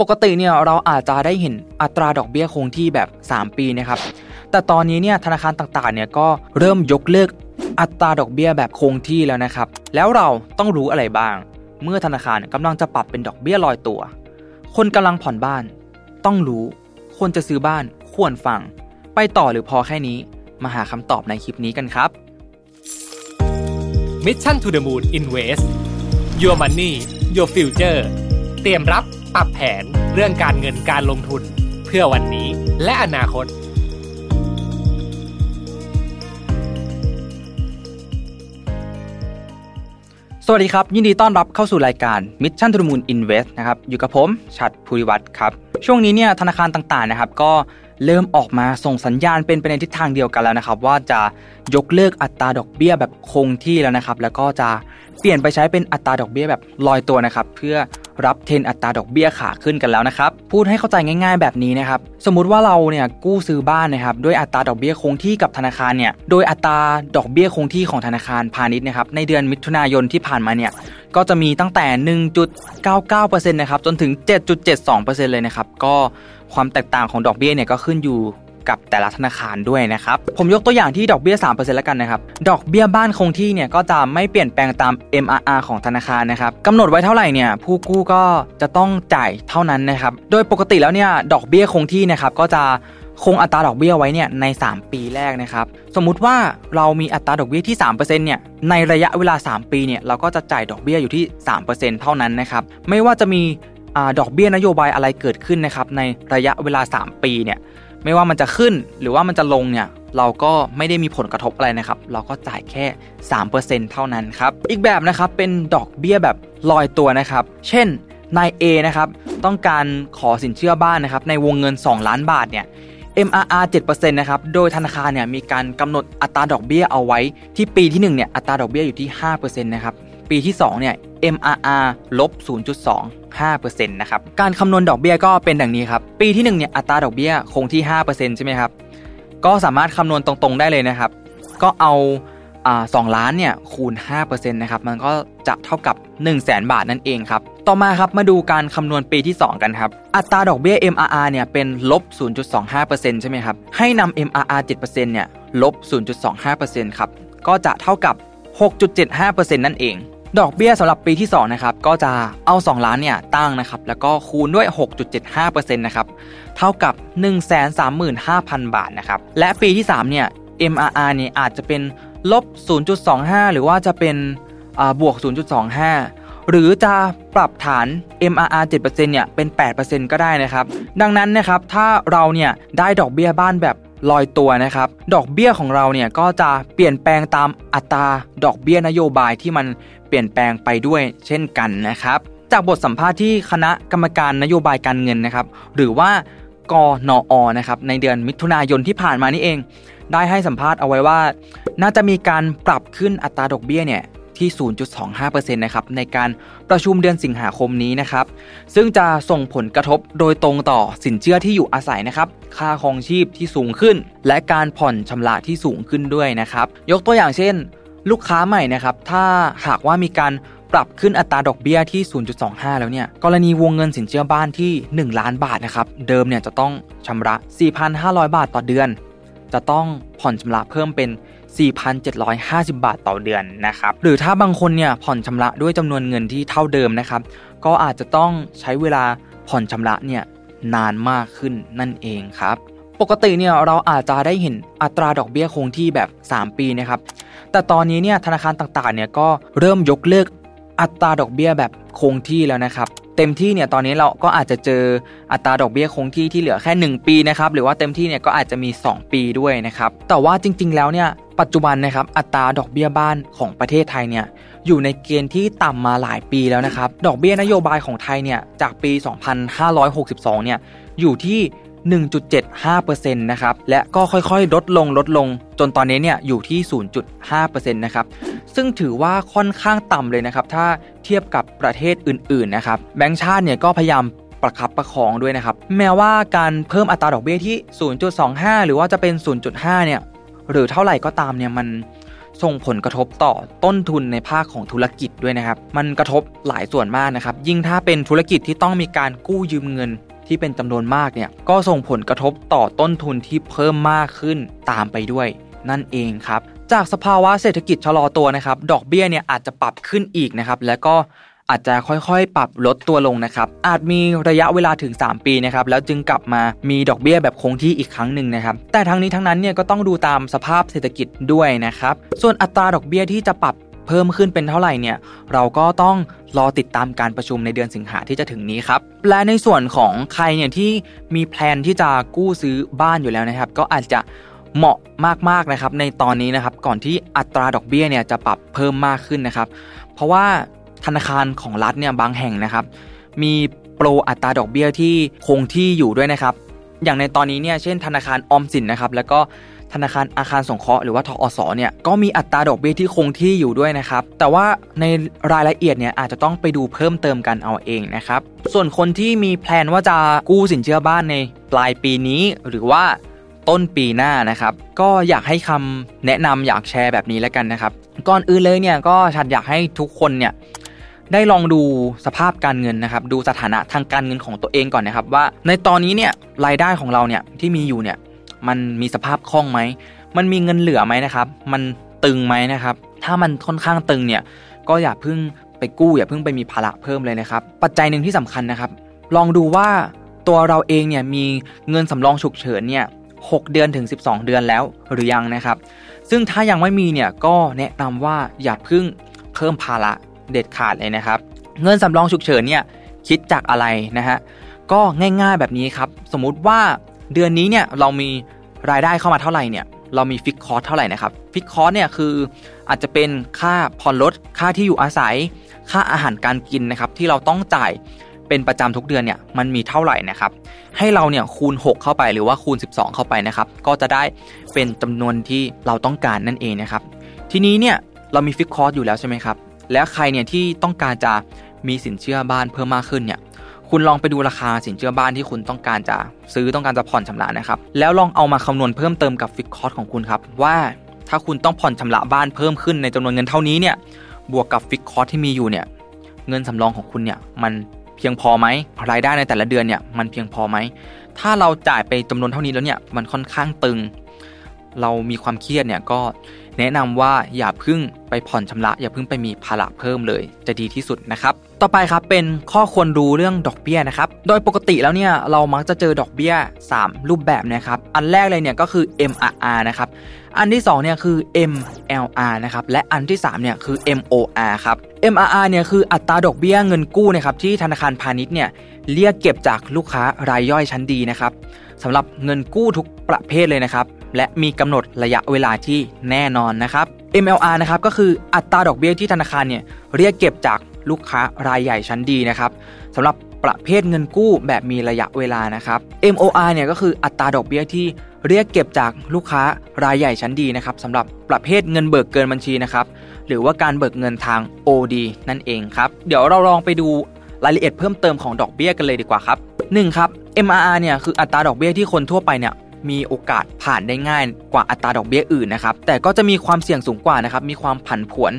ปกติเนี่ยเราอาจจะได้เห็นอัตราดอกเบี้ยคงที่แบบ 3 ปีนะครับ แต่ตอนนี้เนี่ยธนาคารต่างๆเนี่ยก็เริ่มยกเลิกอัตราดอกเบี้ยแบบคงที่แล้วนะครับ แล้วเราต้องรู้อะไรบ้าง เมื่อธนาคารกำลังจะปรับเป็นดอกเบี้ยลอยตัว คนกำลังผ่อนบ้าน ต้องรู้ คนจะซื้อบ้านควรฟัง ไปต่อหรือพอแค่นี้ มาหาคำตอบในคลิปนี้กันครับ Mission to the Moon Invest Your Money Your Future เตรียมรับ ปรับแผนเรื่องการเงินการลงทุนเพื่อวันนี้และอนาคตสวัสดีครับ ยินดีต้อนรับเข้าสู่รายการ Mission to the Moon Invest นะครับอยู่กับผมชัดภูริวัตรครับ ช่วงนี้เนี่ยธนาคารต่างๆนะครับ ก็เริ่มออกมาส่งสัญญาณเป็นไปในทิศทางเดียวกันแล้วนะครับ ว่าจะยกเลิกอัตราดอกเบี้ยแบบคงที่แล้วนะครับ แล้วก็จะเปลี่ยนไปใช้เป็นอัตราดอกเบี้ยแบบลอยตัวนะครับ เพื่อ รับเทนอัตราดอกเบี้ยขาขึ้นกันแล้วนะครับ พูดให้เข้าใจง่าย ๆ แบบนี้นะครับ สมมุติว่าเราเนี่ยกู้ซื้อบ้านนะครับด้วยอัตราดอกเบี้ยคงที่กับธนาคารเนี่ย โดยอัตราดอกเบี้ยคงที่ของธนาคารพาณิชย์นะครับในเดือนมิถุนายนที่ผ่านมาเนี่ยก็จะมีตั้งแต่ 1.99%นะครับจนถึง 7.72%เลยนะครับก็ความแตกต่างของดอกเบี้ยเนี่ยก็ขึ้นอยู่ กับแต่ละธนาคารด้วยนะครับ ผมยกตัวอย่างที่ดอกเบี้ย 3%แล้วกันนะครับ ดอกเบี้ยบ้านคงที่เนี่ยก็จะไม่เปลี่ยนแปลงตาม MRR ของธนาคารนะครับกำหนดไว้เท่าไหร่เนี่ยผู้กู้ก็จะต้องจ่ายเท่านั้นนะครับ โดยปกติแล้วเนี่ยดอกเบี้ยคงที่นะครับก็จะคงอัตราดอกเบี้ยไว้เนี่ยใน 3 ปีแรกนะครับสมมุติว่าเรามีอัตราดอกเบี้ยที่3%เนี่ยในระยะเวลา 3 ปีเนี่ยเราก็จะจ่ายดอกเบี้ยอยู่ที่ 3%เท่านั้นนะครับไม่ว่าจะมีดอกเบี้ยนโยบายอะไรเกิดขึ้นนะครับในระยะเวลา 3 ปีเนี่ย ไม่ว่ามันจะขึ้นหรือว่ามันจะลงเนี่ยเราก็ไม่ได้มีผลกระทบอะไรนะครับ เราก็จ่ายแค่ 3%เท่านั้นครับ อีกแบบนะครับเป็นดอกเบี้ยแบบลอยตัวนะครับ เช่นนาย A นะครับต้องการขอสินเชื่อบ้านนะครับในวงเงิน 2 ล้านบาทเนี่ย MRR 7%นะครับ โดยธนาคารเนี่ยมีการกำหนดอัตราดอกเบี้ยเอาไว้ ที่ปีที่1เนี่ยอัตราดอกเบี้ยอยู่ที่5%นะครับ ปีที่2เนี่ย MRR ลบ 5%นะครับ การคำนวณดอกเบี้ยก็เป็นดังนี้ครับ ปีที่1เนี่ยอัตราดอกเบี้ยคงที่ 5%ใช่ไหมครับ ก็สามารถคำนวณตรงๆได้เลยนะครับ ก็เอาสองล้านเนี่ยคูณ5%นะครับ มันก็จะเท่ากับ 1 0 0 0 0แบาทนั่นเองครับ ต่อมาครับมาดูการคำนวณปีที่ 2 กันครับ อัตราดอกเบี้ย MRR เนี่ยเป็นลบ 0.25%ใช่ไหมครับ ให้นำ MRR 7%เนี่ยลบ 0.25%ครับ ก็จะเท่ากับ 6.75%นั่นเอง ดอกเบี้ยสำหรับปีที่2นะครับก็จะเอา 2 ล้านเนี่ยตั้งนะครับแล้วก็คูณด้วย 6.75%นะครับเท่ากับ 135,000 บาทนะครับและปีที่3เนี่ย MRR เนี่ยอาจจะเป็นลบ 0.25 หรือว่าจะเป็นบวก 0.25 หรือจะปรับฐาน MRR 7%เนี่ยเป็น 8%ก็ได้นะครับ ดังนั้นนะครับถ้าเราเนี่ยได้ดอกเบี้ยบ้านแบบ ลอยตัวนะครับ ดอกเบี้ยของเราเนี่ยก็จะเปลี่ยนแปลงตามอัตราดอกเบี้ยนโยบายที่มันเปลี่ยนแปลงไปด้วยเช่นกันนะครับ จากบทสัมภาษณ์ที่คณะกรรมการนโยบายการเงินนะครับ หรือว่ากนออนะครับในเดือนมิถุนายนที่ผ่านมานี่เอง ได้ให้สัมภาษณ์เอาไว้ว่า น่าจะมีการปรับขึ้นอัตราดอกเบี้ยเนี่ย ที่ 0.25%นะครับในการประชุมเดือนสิงหาคมนี้นะครับ ซึ่งจะส่งผลกระทบโดยตรงต่อสินเชื่อที่อยู่อาศัยนะครับ ค่าครองชีพที่สูงขึ้น และการผ่อนชำระที่สูงขึ้นด้วยนะครับ ยกตัวอย่างเช่น ลูกค้าใหม่นะครับ ถ้าหากว่ามีการปรับขึ้นอัตราดอกเบี้ยที่ 0.25 แล้วเนี่ย กรณีวงเงินสินเชื่อบ้านที่ 1 ล้านบาทนะครับ เดิมเนี่ยจะต้องชำระ 4,500 บาทต่อเดือน จะต้องผ่อนชำระเพิ่มเป็น 4,750 บาทต่อเดือนนะครับ หรือถ้าบางคนเนี่ยผ่อนชำระด้วยจำนวนเงินที่เท่าเดิมนะครับ ก็อาจจะต้องใช้เวลาผ่อนชำระเนี่ยนานมากขึ้นนั่นเองครับ ปกติเนี่ยเราอาจจะได้เห็นอัตราดอกเบี้ยคงที่แบบ 3 ปีนะครับ แต่ตอนนี้เนี่ยธนาคารต่างๆเนี่ยก็เริ่มยกเลิก อัตราดอกเบี้ยแบบคงที่แล้วนะครับเต็มที่เนี่ยตอนนี้เราก็อาจจะเจออัตราดอกเบี้ยคงที่ที่เหลือแค่ 1 ปีนะครับหรือว่าเต็มที่เนี่ยก็อาจจะมี 2 ปีด้วยนะครับแต่ว่าจริง ๆ แล้วเนี่ยปัจจุบันนะครับอัตราดอกเบี้ยบ้านของประเทศไทยเนี่ยอยู่ในเกณฑ์ที่ต่ำมาหลายปีแล้วนะครับดอกเบี้ยนโยบายของไทยเนี่ยจากปี 2562 เนี่ยอยู่ที่ 1.75%นะครับ และก็ค่อยๆ ลดลงลดลง จนตอนนี้เนี่ยอยู่ที่ 0.5%นะครับ ซึ่งถือว่าค่อนข้างต่ำเลยนะครับ ถ้าเทียบกับประเทศอื่นๆนะครับ แบงก์ชาติเนี่ยก็พยายามประคับประคองด้วยนะครับ แม้ว่าการเพิ่มอัตราดอกเบี้ยที่ 0.25 หรือว่าจะเป็น 0.5 เนี่ย หรือเท่าไหร่ก็ตามเนี่ยมันส่งผลกระทบต่อต้นทุนในภาคของธุรกิจด้วยนะครับ มันกระทบหลายส่วนมากนะครับ ยิ่งถ้าเป็นธุรกิจที่ต้องมีการกู้ยืมเงิน ที่เป็นจำนวนมากเนี่ยก็ส่งผลกระทบต่อต้นทุนที่เพิ่มมากขึ้นตามไปด้วย นั่นเองครับ จากสภาวะเศรษฐกิจชะลอตัวนะครับ ดอกเบี้ยเนี่ยอาจจะปรับขึ้นอีกนะครับ แล้วก็อาจจะค่อยๆ ปรับลดตัวลงนะครับ อาจมีระยะเวลาถึง 3 ปีนะครับ แล้วจึงกลับมามีดอกเบี้ยแบบคงที่อีกครั้งหนึ่งนะครับ แต่ทั้งนี้ทั้งนั้นเนี่ยก็ต้องดูตามสภาพเศรษฐกิจด้วยนะครับ ส่วนอัตราดอกเบี้ยที่จะปรับ เพิ่มขึ้นเป็นเท่าไหร่เนี่ยเราก็ต้องรอติดตามการประชุมในเดือนสิงหาที่จะถึงนี้ครับและในส่วนของใครเนี่ยที่มีแพลนที่จะกู้ซื้อบ้านอยู่แล้วนะครับ ก็อาจจะเหมาะมากๆนะครับ ในตอนนี้นะครับก่อนที่อัตราดอกเบี้ยเนี่ยจะปรับเพิ่มมากขึ้นนะครับ เพราะว่าธนาคารของรัฐเนี่ยบางแห่งนะครับ มีโปรอัตราดอกเบี้ยที่คงที่อยู่ด้วยนะครับ อย่างในตอนนี้เนี่ยเช่น ธนาคารออมสินนะครับ แล้วก็ ธนาคารอาคารสงเคราะห์หรือว่าทอสเนี่ยก็มีอัตราดอกเบี้ยที่คงที่อยู่ด้วยนะครับ แต่ว่าในรายละเอียดเนี่ยอาจจะต้องไปดูเพิ่มเติมกันเอาเองนะครับ ส่วนคนที่มีแพลนว่าจะกู้สินเชื่อบ้านในปลายปีนี้หรือว่าต้นปีหน้านะครับ ก็อยากให้คำแนะนำอยากแชร์แบบนี้แล้วกันนะครับ ก่อนอื่นเลยเนี่ยก็ฉันอยากให้ทุกคนเนี่ยได้ลองดูสภาพการเงินนะครับ ดูสถานะทางการเงินของตัวเองก่อนนะครับ ว่าในตอนนี้เนี่ยรายได้ของเราเนี่ยที่มีอยู่เนี่ย มันมีสภาพคล่องไหม มันมีเงินเหลือไหมนะครับ มันตึงไหมนะครับ ถ้ามันค่อนข้างตึงเนี่ย ก็อย่าเพิ่งไปกู้อย่าเพิ่งไปมีภาระเพิ่มเลยนะครับ ปัจจัยหนึ่งที่สำคัญนะครับ ลองดูว่าตัวเราเองเนี่ยมีเงินสำรองฉุกเฉินเนี่ยหเดือนถึง 12 เดือนแล้วหรือยังนะครับ ซึ่งถ้ายังไม่มีเนี่ยก็แนะนำว่าอย่าเพิ่งเพิ่มภาระเด็ดขาดเลยนะครับ เงินสำรองฉุกเฉินเนี่ยคิดจากอะไรนะฮะก็ง่ายๆแบบนี้ครับ สมมุติว่าเดือนนี้เนี่ยเรามี รายได้เข้ามาเท่าไหร่เนี่ยเรามีฟิกคอร์สเท่าไหร่นะครับฟิกคอร์สเนี่ยคืออาจจะเป็นค่าผ่อนรถค่าที่อยู่อาศัย ค่าอาหารการกินนะครับที่เราต้องจ่ายเป็นประจำทุกเดือนเนี่ยมันมีเท่าไหร่นะครับ ให้เราเนี่ยคูณ 6 เข้าไปหรือว่าคูณ 12 เข้าไปนะครับ ก็จะได้เป็นจำนวนที่เราต้องการนั่นเองนะครับ ทีนี้เนี่ยเรามีฟิกคอร์สอยู่แล้วใช่ไหมครับ แล้วใครเนี่ยที่ต้องการจะมีสินเชื่อบ้านเพิ่มมากขึ้นเนี่ย คุณลองไปดูราคาสินเชื่อบ้านที่คุณต้องการจะซื้อต้องการจะผ่อนชำระนะครับ แล้วลองเอามาคำนวณเพิ่มเติมกับฟิกคอร์สของคุณครับ ว่าถ้าคุณต้องผ่อนชำระบ้านเพิ่มขึ้นในจำนวนเงินเท่านี้เนี่ย บวกกับฟิกคอร์สที่มีอยู่เนี่ย เงินสำรองของคุณเนี่ยมันเพียงพอไหมรายได้ในแต่ละเดือนเนี่ยมันเพียงพอไหม ถ้าเราจ่ายไปจำนวนเท่านี้แล้วเนี่ยมันค่อนข้างตึง เรามีความเครียดเนี่ยก็แนะนำว่าอย่าพึ่งไปผ่อนชำระ อย่าพึ่งไปมีภาระเพิ่มเลย จะดีที่สุดนะครับ ต่อไปครับเป็นข้อควรรู้เรื่องดอกเบี้ยนะครับ โดยปกติแล้วเนี่ยเรามักจะเจอดอกเบี้ย 3 รูปแบบนะครับ อันแรกเลยเนี่ยก็คือ MRR นะครับ อันที่2เนี่ยคือ MLR นะครับ และอันที่3เนี่ยคือ MOR ครับ MRR เนี่ยคืออัตราดอกเบี้ยเงินกู้นะครับที่ธนาคารพาณิชย์เนี่ยเรียกเก็บจากลูกค้ารายย่อยชั้นดีนะครับสำหรับเงินกู้ทุกประเภทเลยนะครับและมีกำหนดระยะเวลาที่แน่นอนนะครับ MLR นะครับก็คืออัตราดอกเบี้ยที่ธนาคารเนี่ยเรียกเก็บจาก ลูกค้ารายใหญ่ชั้นดีนะครับสำหรับประเภทเงินกู้แบบมีระยะเวลานะครับ MOR เนี่ยก็คืออัตราดอกเบี้ยที่เรียกเก็บจากลูกค้ารายใหญ่ชั้นดีนะครับสำหรับประเภทเงินเบิกเกินบัญชีนะครับหรือว่าการเบิกเงินทาง OD นั่นเองครับ เดี๋ยวเราลองไปดูรายละเอียดเพิ่มเติมของดอกเบี้ยกันเลยดีกว่าครับ1ครับ MRR เนี่ยคืออัตราดอกเบี้ยที่คนทั่วไปเนี่ยมีโอกาสผ่านได้ง่ายกว่าอัตราดอกเบี้ยอื่นนะครับแต่ก็จะมีความเสี่ยงสูงกว่านะครับมีความผันผวน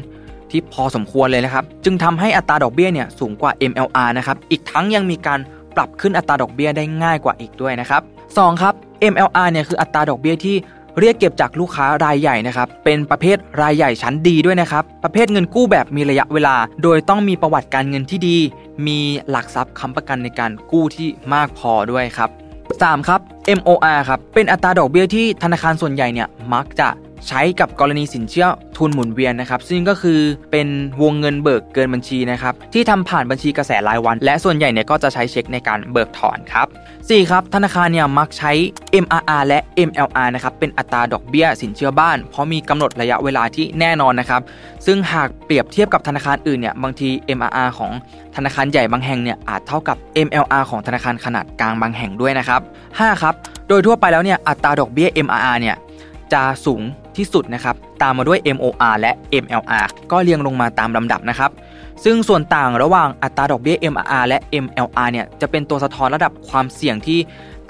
ที่พอสมควรเลยนะครับ จึงทำให้อัตราดอกเบี้ยเนี่ยสูงกว่า MLR นะครับอีกทั้งยังมีการปรับขึ้นอัตราดอกเบี้ยได้ง่ายกว่าอีกด้วยนะครับ2ครับ MLR เนี่ยคืออัตราดอกเบี้ยที่เรียกเก็บจากลูกค้ารายใหญ่นะครับเป็นประเภทรายใหญ่ชั้นดีด้วยนะครับ ประเภทเงินกู้แบบมีระยะเวลา โดยต้องมีประวัติการเงินที่ดี มีหลักทรัพย์ค้ำประกันในการกู้ที่มากพอด้วยครับ 3 ครับ MOR ครับ เป็นอัตราดอกเบี้ยที่ธนาคารส่วนใหญ่เนี่ยมักจะ ใช้กับกรณีสินเชื่อทุนหมุนเวียนนะครับ ซึ่งก็คือเป็นวงเงินเบิกเกินบัญชีนะครับ ที่ทำผ่านบัญชีกระแสรายวัน และส่วนใหญ่เนี่ยก็จะใช้เช็คในการเบิกถอนครับ 4. ครับธนาคารเนี่ยมักใช้ MRR และ MLR นะครับเป็นอัตราดอกเบี้ยสินเชื่อบ้าน เพราะมีกำหนดระยะเวลาที่แน่นอนนะครับ ซึ่งหากเปรียบเทียบกับธนาคารอื่นเนี่ยบางที MRR ของธนาคารใหญ่บางแห่งเนี่ยอาจเท่ากับ MLR ของธนาคารขนาดกลางบางแห่งด้วยนะครับ 5. ครับโดยทั่วไปแล้วเนี่ยอัตราดอกเบี้ย MRR เนี่ยจะสูง ที่สุดนะครับตามมาด้วย MOR และ MLR ก็เรียงลงมาตามลำดับนะครับซึ่งส่วนต่างระหว่างอัตราดอกเบี้ย MRR และ MLR เนี่ยจะเป็นตัวสะท้อนระดับความเสี่ยงที่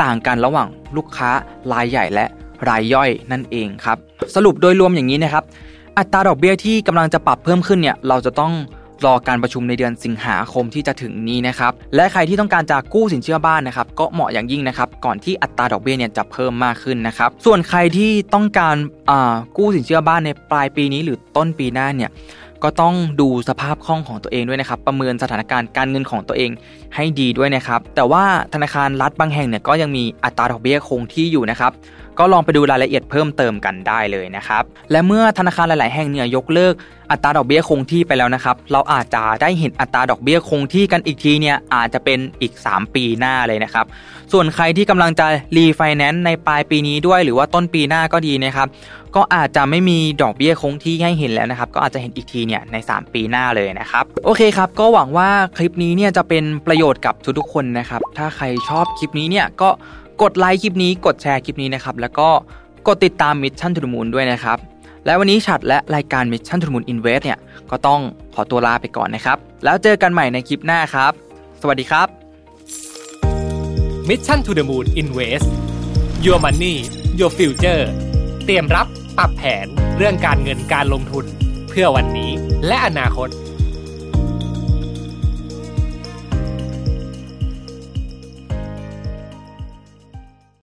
ต่างกันระหว่างลูกค้ารายใหญ่และรายย่อยนั่นเองครับสรุปโดยรวมอย่างนี้นะครับอัตราดอกเบี้ยที่กำลังจะปรับเพิ่มขึ้นเนี่ยเราจะต้อง รอการประชุมในเดือนสิงหาคมที่จะถึงนี้นะครับ และใครที่ต้องการจะกู้สินเชื่อบ้านนะครับก็เหมาะอย่างยิ่งนะครับ ก่อนที่อัตราดอกเบี้ยเนี่ยจะเพิ่มมากขึ้นนะครับ ส่วนใครที่ต้องการกู้สินเชื่อบ้านในปลายปีนี้หรือต้นปีหน้าเนี่ยก็ต้องดูสภาพคล่องของตัวเองด้วยนะครับ ประเมินสถานการณ์การเงินของตัวเอง ให้ดีด้วยนะครับ แต่ว่าธนาคารรัฐบางแห่งเนี่ยก็ยังมีอัตราดอกเบี้ยคงที่อยู่นะครับ ก็ลองไปดูรายละเอียดเพิ่มเติมกันได้เลยนะครับ และเมื่อธนาคารหลาย ๆ แห่งเนี่ยยกเลิกอัตราดอกเบี้ยคงที่ไปแล้วนะครับ เราอาจจะได้เห็นอัตราดอกเบี้ยคงที่กันอีกทีเนี่ยอาจจะเป็นอีก 3 ปีหน้าเลยนะครับ ส่วนใครที่กำลังจะรีไฟแนนซ์ในปลายปีนี้ด้วย หรือว่าต้นปีหน้าก็ดีนะครับ ก็อาจจะไม่มีดอกเบี้ยคงที่ให้เห็นแล้วนะครับ ก็อาจจะเห็นอีกทีเนี่ยใน 3 ปีหน้าเลยนะครับ โอเคครับ ก็หวังว่าคลิปนี้เนี่ยจะเป็นประโยชน์กับทุกๆคนนะครับ ถ้าใครชอบคลิปนี้เนี่ยก็กดไลค์คลิปนี้ กดแชร์คลิปนี้นะครับ แล้วก็กดติดตาม Mission to the Moon ด้วยนะครับ และวันนี้ฉัดและรายการ Mission to the Moon Invest เนี่ย ก็ต้องขอตัวลาไปก่อนนะครับ แล้วเจอกันใหม่ในคลิปหน้าครับ สวัสดีครับ Mission to the Moon Invest Your Money Your Future เตรียมรับปรับแผนเรื่องการเงินการลงทุน เพื่อวันนี้และอนาคต